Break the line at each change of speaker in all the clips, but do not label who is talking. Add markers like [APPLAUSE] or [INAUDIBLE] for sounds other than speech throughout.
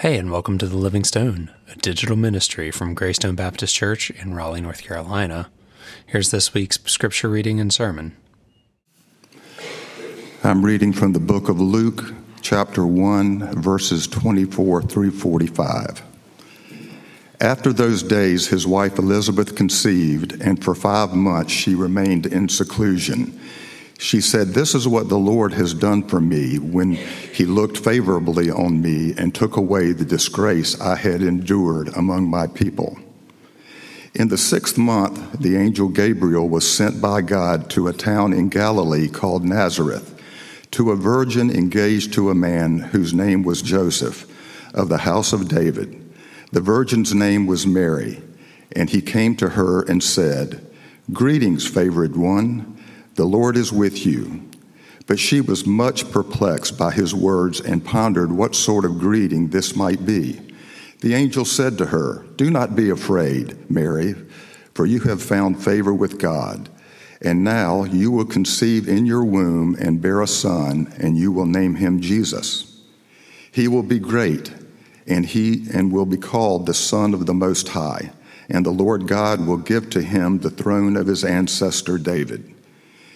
Hey, and welcome to The Living Stone, a digital ministry from Greystone Baptist Church in Raleigh, North Carolina. Here's this week's scripture reading and sermon.
I'm reading from the book of Luke, chapter 1, verses 24 through 45. After those days, his wife Elizabeth conceived, and for five months she remained in seclusion she said, This is what the Lord has done for me when he looked favorably on me and took away the disgrace I had endured among my people. In the sixth month, the angel Gabriel was sent by God to a town in Galilee called Nazareth, to a virgin engaged to a man whose name was Joseph, of the house of David. The virgin's name was Mary, and he came to her and said, Greetings, favored one. The Lord is with you. But she was much perplexed by his words and pondered what sort of greeting this might be. The angel said to her, Do not be afraid, Mary, for you have found favor with God. And now you will conceive in your womb and bear a son, and you will name him Jesus. He will be great, and he and will be called the Son of the Most High, and the Lord God will give to him the throne of his ancestor David.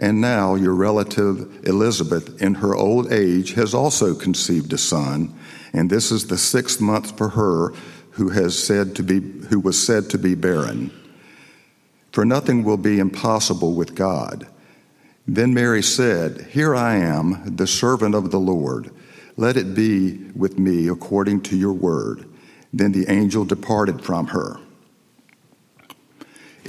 And now your relative Elizabeth, in her old age, has also conceived a son, and this is the sixth month for her who has said to be who was said to be barren. For nothing will be impossible with God. Then Mary said, Here I am, the servant of the Lord. Let it be with me according to your word. Then the angel departed from her.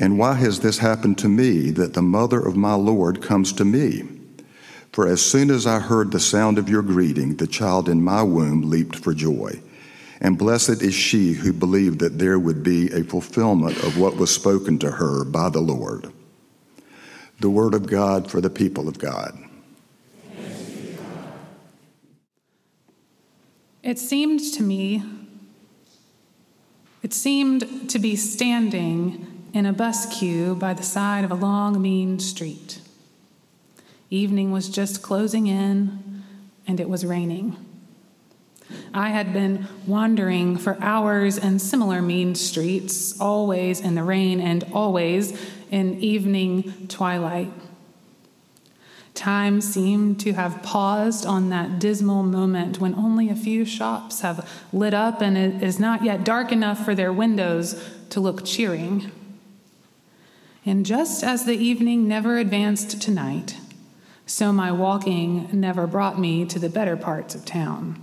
And why has this happened to me that the mother of my Lord comes to me? For as soon as I heard the sound of your greeting, the child in my womb leaped for joy. And blessed is she who believed that there would be a fulfillment of what was spoken to her by the Lord. The word of God for the people of God.
It seemed to me, it seemed to be standing in a bus queue by the side of a long, mean street. Evening was just closing in, and it was raining. I had been wandering for hours in similar mean streets, always in the rain and always in evening twilight. Time seemed to have paused on that dismal moment when only a few shops have lit up and it is not yet dark enough for their windows to look cheering. And just as the evening never advanced to night, so my walking never brought me to the better parts of town.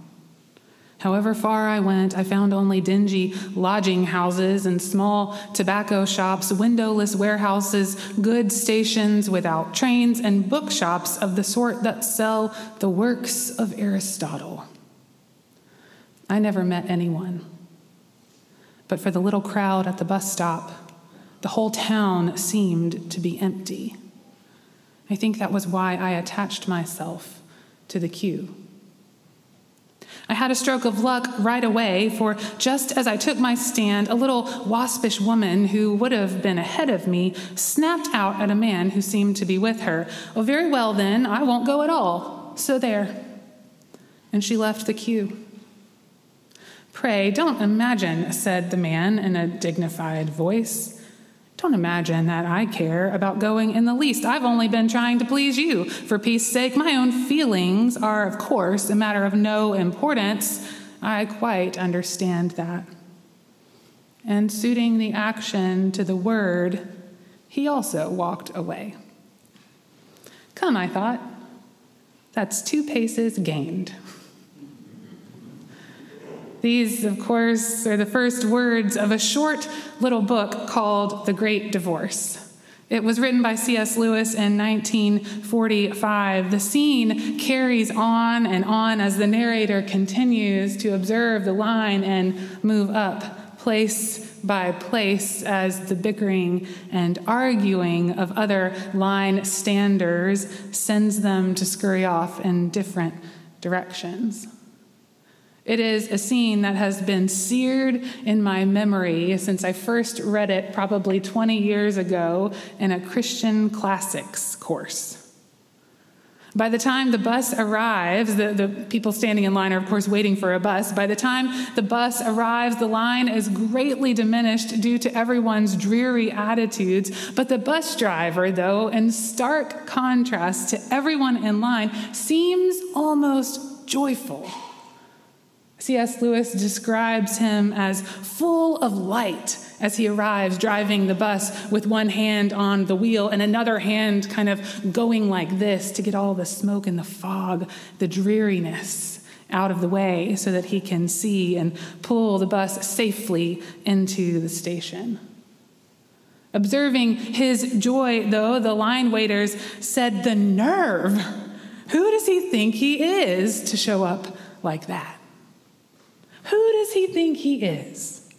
However far I went, I found only dingy lodging houses and small tobacco shops, windowless warehouses, goods stations without trains, and bookshops of the sort that sell the works of Aristotle. I never met anyone. But for the little crowd at the bus stop, the whole town seemed to be empty. I think that was why I attached myself to the queue. I had a stroke of luck right away, for just as I took my stand, a little waspish woman who would have been ahead of me snapped out at a man who seemed to be with her. Oh, very well, then, I won't go at all. So there. And she left the queue. Pray, don't imagine, said the man in a dignified voice. Don't imagine that I care about going in the least. I've only been trying to please you. For peace sake, my own feelings are, of course, a matter of no importance. I quite understand that. And suiting the action to the word, he also walked away. Come, I thought. That's two paces gained. These, of course, are the first words of a short little book called The Great Divorce. It was written by C.S. Lewis in 1945. The scene carries on and on as the narrator continues to observe the line and move up place by place as the bickering and arguing of other line standers sends them to scurry off in different directions. It is a scene that has been seared in my memory since I first read it probably 20 years ago in a Christian classics course. By the time the bus arrives, the, the people standing in line are, of course, waiting for a bus. By the time the bus arrives, the line is greatly diminished due to everyone's dreary attitudes. But the bus driver, though, in stark contrast to everyone in line, seems almost joyful. C.S. Lewis describes him as full of light as he arrives driving the bus with one hand on the wheel and another hand kind of going like this to get all the smoke and the fog, the dreariness out of the way so that he can see and pull the bus safely into the station. Observing his joy, though, the line waiters said, The nerve! Who does he think he is to show up like that? Who does he think he is?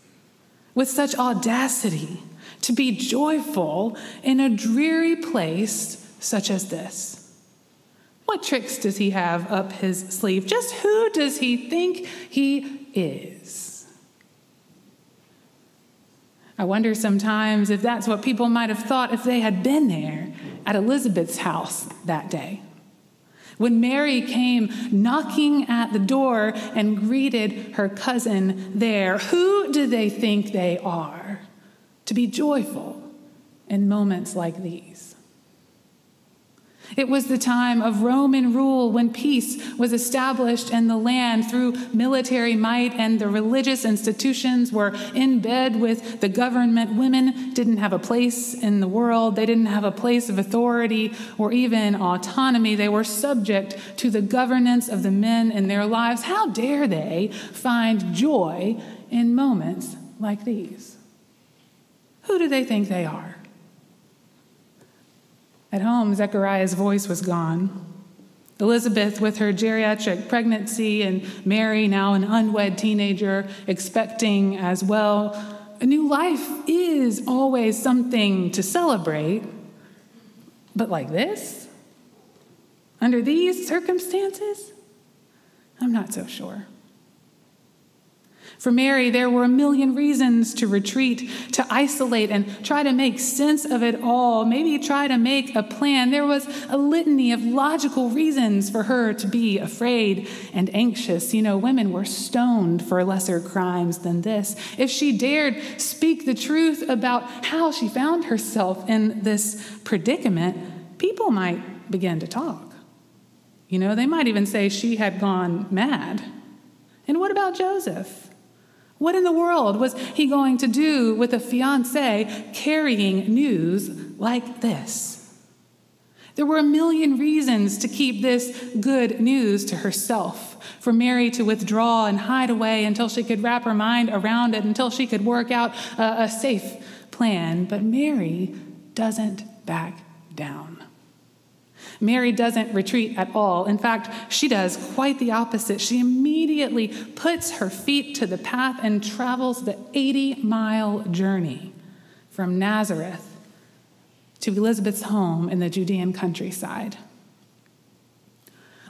With such audacity to be joyful in a dreary place such as this. What tricks does he have up his sleeve? Just who does he think he is? I wonder sometimes if that's what people might have thought if they had been there at Elizabeth's house that day. When Mary came knocking at the door and greeted her cousin there, who do they think they are to be joyful in moments like these? It was the time of Roman rule when peace was established in the land through military might, and the religious institutions were in bed with the government. Women didn't have a place in the world, they didn't have a place of authority or even autonomy. They were subject to the governance of the men in their lives. How dare they find joy in moments like these? Who do they think they are? At home, Zechariah's voice was gone. Elizabeth, with her geriatric pregnancy, and Mary, now an unwed teenager, expecting as well. A new life is always something to celebrate. But like this? Under these circumstances? I'm not so sure. For Mary, there were a million reasons to retreat, to isolate, and try to make sense of it all, maybe try to make a plan. There was a litany of logical reasons for her to be afraid and anxious. You know, women were stoned for lesser crimes than this. If she dared speak the truth about how she found herself in this predicament, people might begin to talk. You know, they might even say she had gone mad. And what about Joseph? What in the world was he going to do with a fiance carrying news like this? There were a million reasons to keep this good news to herself, for Mary to withdraw and hide away until she could wrap her mind around it, until she could work out a, a safe plan. But Mary doesn't back down. Mary doesn't retreat at all. In fact, she does quite the opposite. She immediately puts her feet to the path and travels the 80 mile journey from Nazareth to Elizabeth's home in the Judean countryside.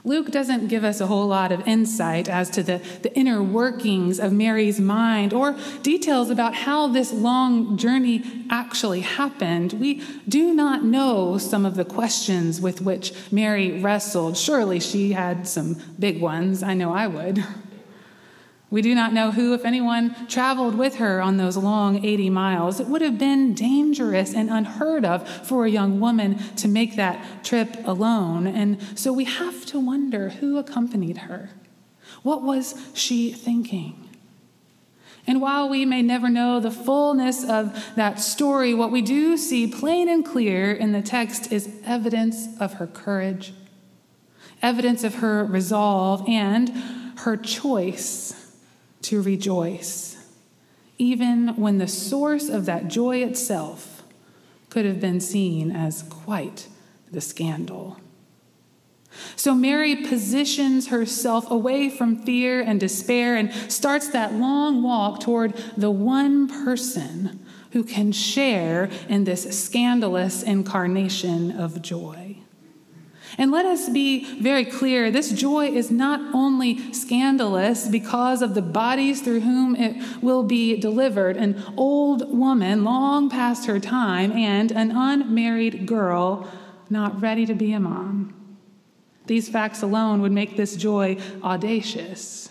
Luke doesn't give us a whole lot of insight as to the, the inner workings of Mary's mind or details about how this long journey actually happened. We do not know some of the questions with which Mary wrestled. Surely she had some big ones. I know I would. [LAUGHS] We do not know who, if anyone, traveled with her on those long 80 miles. It would have been dangerous and unheard of for a young woman to make that trip alone. And so we have to wonder who accompanied her. What was she thinking? And while we may never know the fullness of that story, what we do see plain and clear in the text is evidence of her courage, evidence of her resolve, and her choice to rejoice, even when the source of that joy itself could have been seen as quite the scandal. So Mary positions herself away from fear and despair and starts that long walk toward the one person who can share in this scandalous incarnation of joy. And let us be very clear this joy is not only scandalous because of the bodies through whom it will be delivered an old woman long past her time and an unmarried girl not ready to be a mom. These facts alone would make this joy audacious.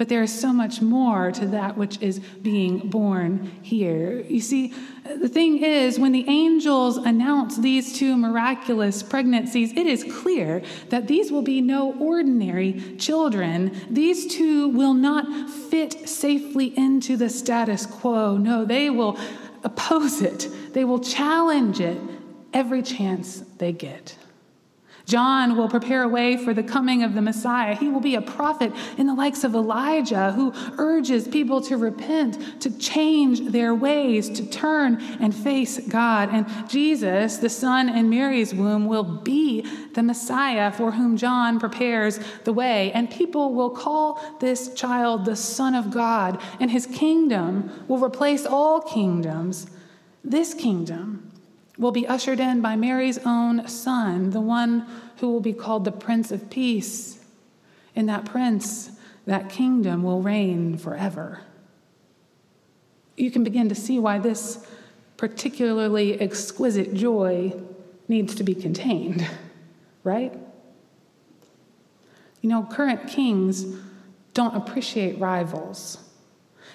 But there is so much more to that which is being born here. You see, the thing is, when the angels announce these two miraculous pregnancies, it is clear that these will be no ordinary children. These two will not fit safely into the status quo. No, they will oppose it, they will challenge it every chance they get. John will prepare a way for the coming of the Messiah. He will be a prophet in the likes of Elijah who urges people to repent, to change their ways, to turn and face God. And Jesus, the son in Mary's womb, will be the Messiah for whom John prepares the way. And people will call this child the Son of God, and his kingdom will replace all kingdoms. This kingdom will be ushered in by Mary's own son, the one who will be called the Prince of Peace. In that prince, that kingdom will reign forever. You can begin to see why this particularly exquisite joy needs to be contained, [LAUGHS] right? You know, current kings don't appreciate rivals.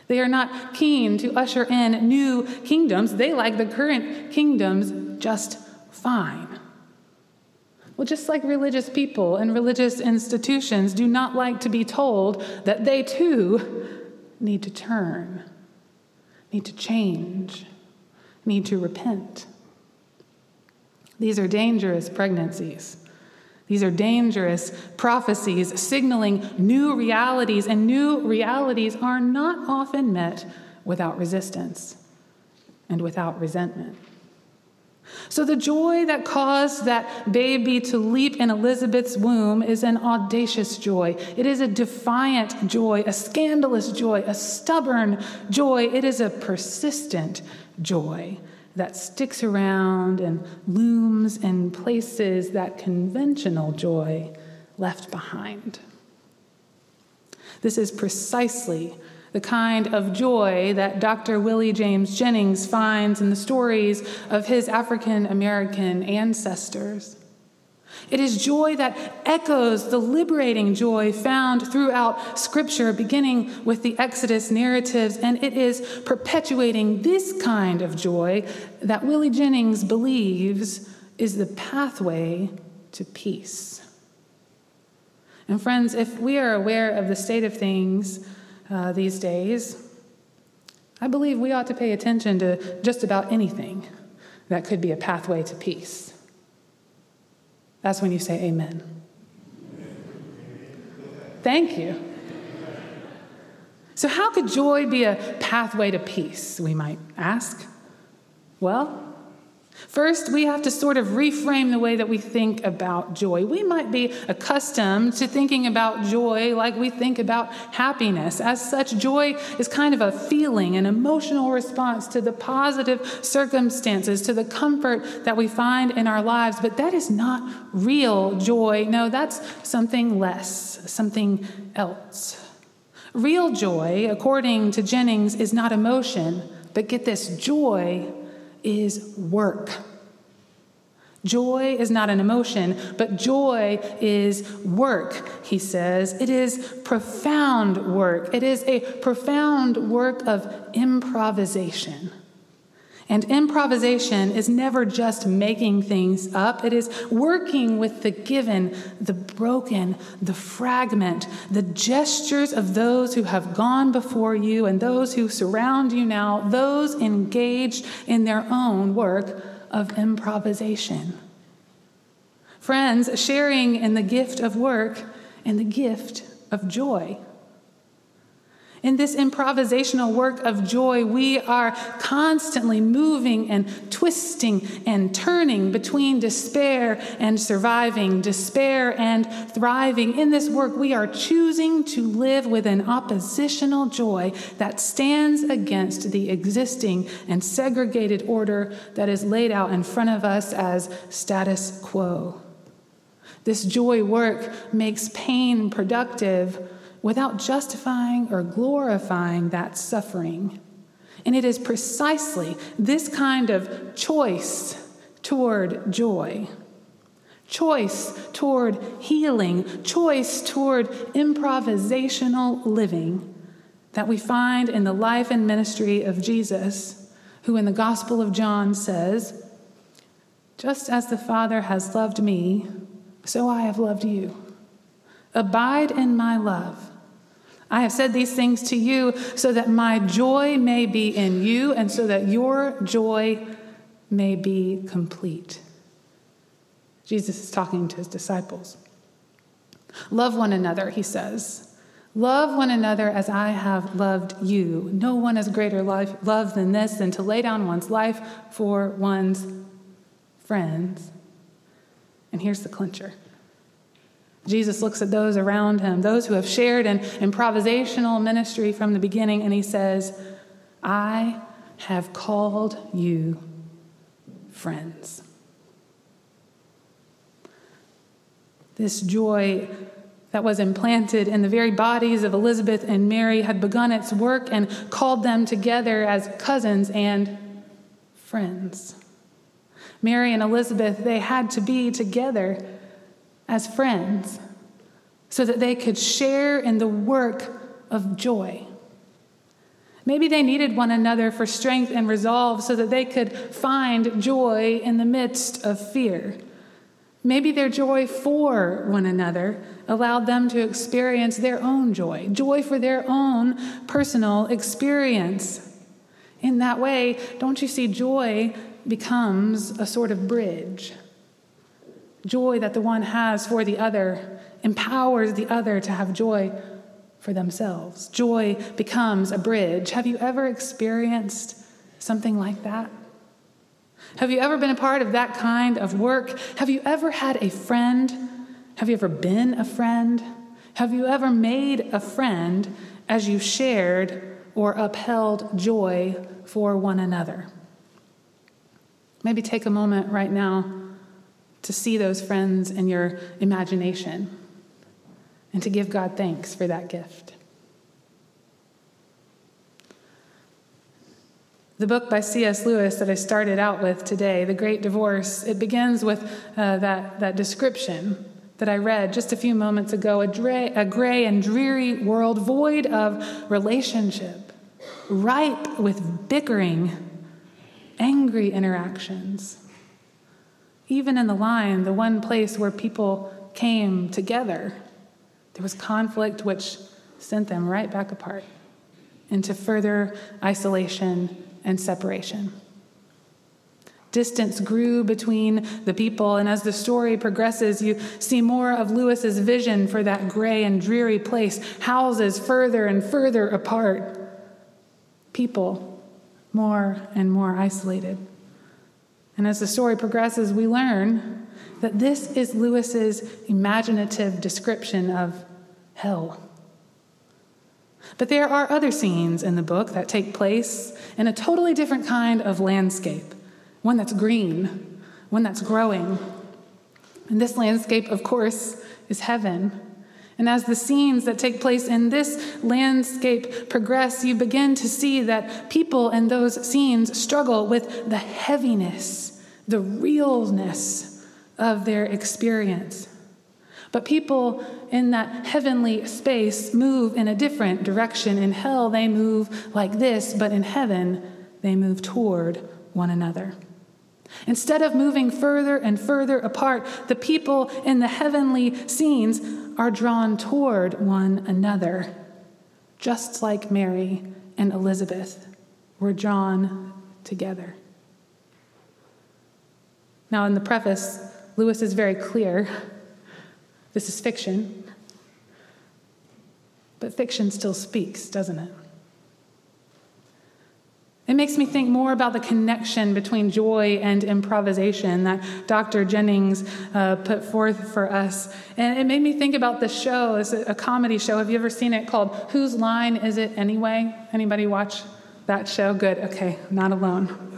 They are not keen to usher in new kingdoms. They like the current kingdoms just fine. Well, just like religious people and religious institutions do not like to be told that they too need to turn, need to change, need to repent. These are dangerous pregnancies. These are dangerous prophecies signaling new realities, and new realities are not often met without resistance and without resentment. So, the joy that caused that baby to leap in Elizabeth's womb is an audacious joy. It is a defiant joy, a scandalous joy, a stubborn joy. It is a persistent joy that sticks around and looms in places that conventional joy left behind. This is precisely the kind of joy that Dr. Willie James Jennings finds in the stories of his African American ancestors. It is joy that echoes the liberating joy found throughout Scripture, beginning with the Exodus narratives, and it is perpetuating this kind of joy that Willie Jennings believes is the pathway to peace. And, friends, if we are aware of the state of things uh, these days, I believe we ought to pay attention to just about anything that could be a pathway to peace. That's when you say amen. Thank you. So, how could joy be a pathway to peace, we might ask? Well, First, we have to sort of reframe the way that we think about joy. We might be accustomed to thinking about joy like we think about happiness. As such, joy is kind of a feeling, an emotional response to the positive circumstances, to the comfort that we find in our lives. But that is not real joy. No, that's something less, something else. Real joy, according to Jennings, is not emotion, but get this joy is work. Joy is not an emotion, but joy is work, he says. It is profound work. It is a profound work of improvisation. And improvisation is never just making things up, it is working with the given, the broken, the fragment, the gestures of those who have gone before you and those who surround you now, those engaged in their own work of improvisation. Friends, sharing in the gift of work and the gift of joy. In this improvisational work of joy, we are constantly moving and twisting and turning between despair and surviving, despair and thriving. In this work, we are choosing to live with an oppositional joy that stands against the existing and segregated order that is laid out in front of us as status quo. This joy work makes pain productive without justifying or glorifying that suffering. And it is precisely this kind of choice toward joy, choice toward healing, choice toward improvisational living that we find in the life and ministry of Jesus, who in the Gospel of John says, Just as the Father has loved me, so I have loved you. Abide in my love. I have said these things to you so that my joy may be in you and so that your joy may be complete. Jesus is talking to his disciples. Love one another, he says. Love one another as I have loved you. No one has greater life, love than this, than to lay down one's life for one's friends. And here's the clincher Jesus looks at those around him, those who have shared an improvisational ministry from the beginning, and he says, I have called you friends. This joy that was implanted in the very bodies of Elizabeth and Mary had begun its work and called them together as cousins and friends. Mary and Elizabeth, they had to be together as friends so that they could share in the work of joy. Maybe they needed one another for strength and resolve so that they could find joy in the midst of fear. Maybe their joy for one another allowed them to experience their own joy, joy for their own personal experience. In that way, don't you see, joy becomes a sort of bridge. Joy that the one has for the other empowers the other to have joy for themselves. Joy becomes a bridge. Have you ever experienced something like that? Have you ever been a part of that kind of work? Have you ever had a friend? Have you ever been a friend? Have you ever made a friend as you shared or upheld joy for one another? Maybe take a moment right now to see those friends in your imagination and to give God thanks for that gift. The book by C.S. Lewis that I started out with today, The Great Divorce, it begins with uh, that, that description that I read just a few moments ago a, dray, a gray and dreary world void of relationship, ripe with bickering, angry interactions even in the line, the one place where people came together, there was conflict which sent them right back apart into further isolation and separation. Distance grew between the people, and as the story progresses, you see more of Lewis's vision for that gray and dreary place, houses further and further apart, people more and more isolated. And as the story progresses, we learn that this is Lewis's imaginative description of hell. But there are other scenes in the book that take place in a totally different kind of landscape one that's green, one that's growing. And this landscape, of course, is heaven. And as the scenes that take place in this landscape progress, you begin to see that people in those scenes struggle with the heaviness the realness of their experience. But people in that heavenly space move in a different direction. In hell, they move like this, but in heaven, they move toward one another. Instead of moving further and further apart, the people in the heavenly scenes are drawn toward one another, just like Mary and Elizabeth were drawn together. Now, in the preface, Lewis is very clear this is fiction, but fiction still speaks, doesn't it? It makes me think more about the connection between joy and improvisation that Dr. Jennings uh, put forth for us. And it made me think about the show. It's a comedy show. Have you ever seen it called Whose Line Is It Anyway? Anybody watch that show? Good. Okay, not alone.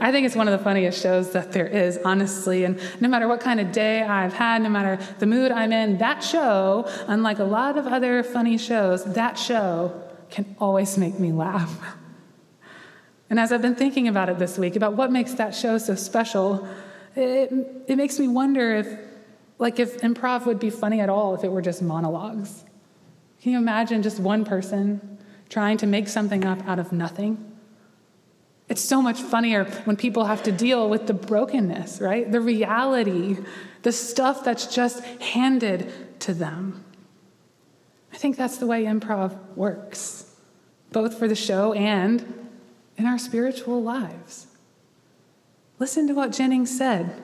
I think it's one of the funniest shows that there is, honestly. And no matter what kind of day I've had, no matter the mood I'm in, that show, unlike a lot of other funny shows, that show can always make me laugh. And as I've been thinking about it this week, about what makes that show so special, it, it makes me wonder if, like, if improv would be funny at all if it were just monologues. Can you imagine just one person trying to make something up out of nothing? It's so much funnier when people have to deal with the brokenness, right? The reality, the stuff that's just handed to them. I think that's the way improv works, both for the show and in our spiritual lives. Listen to what Jennings said.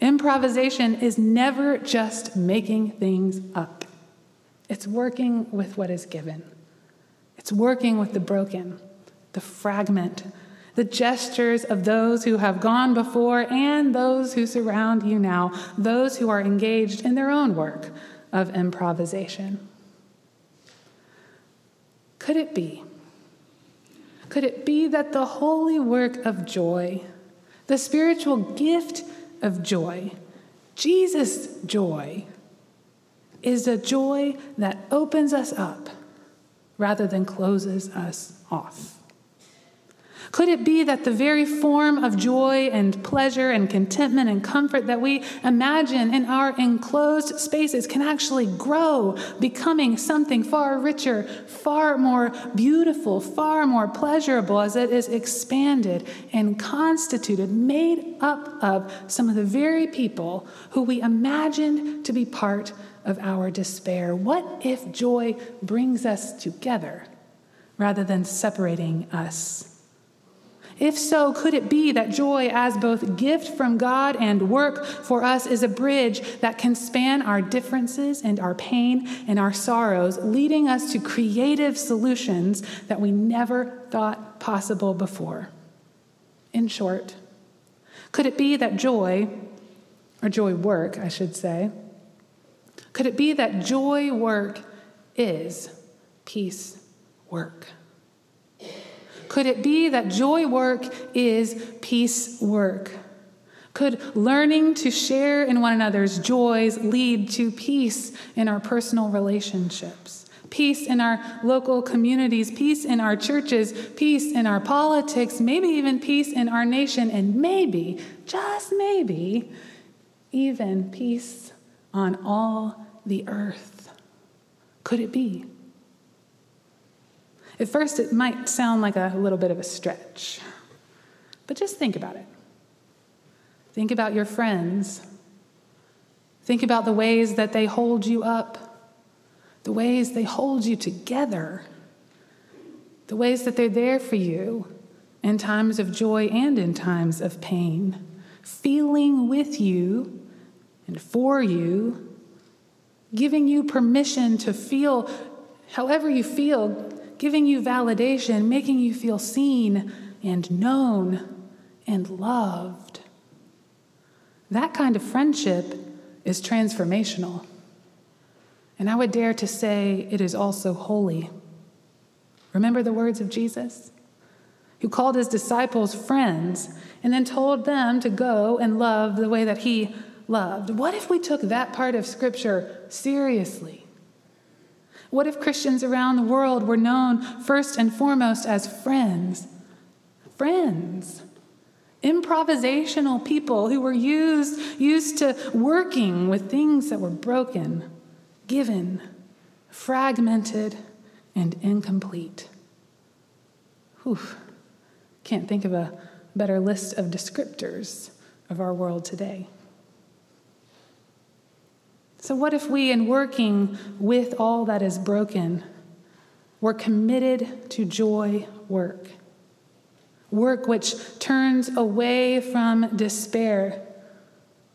Improvisation is never just making things up, it's working with what is given, it's working with the broken, the fragment, the gestures of those who have gone before and those who surround you now, those who are engaged in their own work of improvisation. Could it be could it be that the holy work of joy, the spiritual gift of joy, Jesus' joy, is a joy that opens us up rather than closes us off? Could it be that the very form of joy and pleasure and contentment and comfort that we imagine in our enclosed spaces can actually grow, becoming something far richer, far more beautiful, far more pleasurable as it is expanded and constituted, made up of some of the very people who we imagined to be part of our despair? What if joy brings us together rather than separating us? If so, could it be that joy, as both gift from God and work for us, is a bridge that can span our differences and our pain and our sorrows, leading us to creative solutions that we never thought possible before? In short, could it be that joy, or joy work, I should say, could it be that joy work is peace work? Could it be that joy work is peace work? Could learning to share in one another's joys lead to peace in our personal relationships? Peace in our local communities, peace in our churches, peace in our politics, maybe even peace in our nation, and maybe, just maybe, even peace on all the earth. Could it be? At first, it might sound like a little bit of a stretch, but just think about it. Think about your friends. Think about the ways that they hold you up, the ways they hold you together, the ways that they're there for you in times of joy and in times of pain, feeling with you and for you, giving you permission to feel however you feel giving you validation, making you feel seen and known and loved. That kind of friendship is transformational. And I would dare to say it is also holy. Remember the words of Jesus? Who called his disciples friends and then told them to go and love the way that he loved. What if we took that part of Scripture seriously? What if Christians around the world were known first and foremost as friends? Friends. Improvisational people who were used, used to working with things that were broken, given, fragmented, and incomplete. Whew. Can't think of a better list of descriptors of our world today. So, what if we, in working with all that is broken, were committed to joy work? Work which turns away from despair.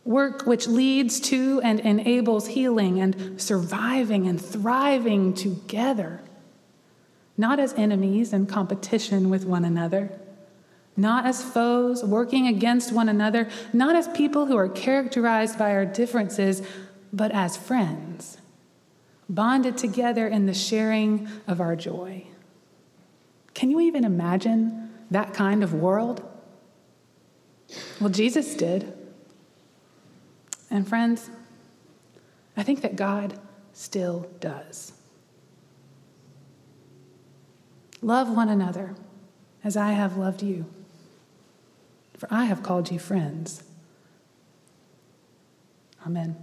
Work which leads to and enables healing and surviving and thriving together. Not as enemies in competition with one another, not as foes working against one another, not as people who are characterized by our differences, but as friends, bonded together in the sharing of our joy. Can you even imagine that kind of world? Well, Jesus did. And friends, I think that God still does. Love one another as I have loved you, for I have called you friends. Amen.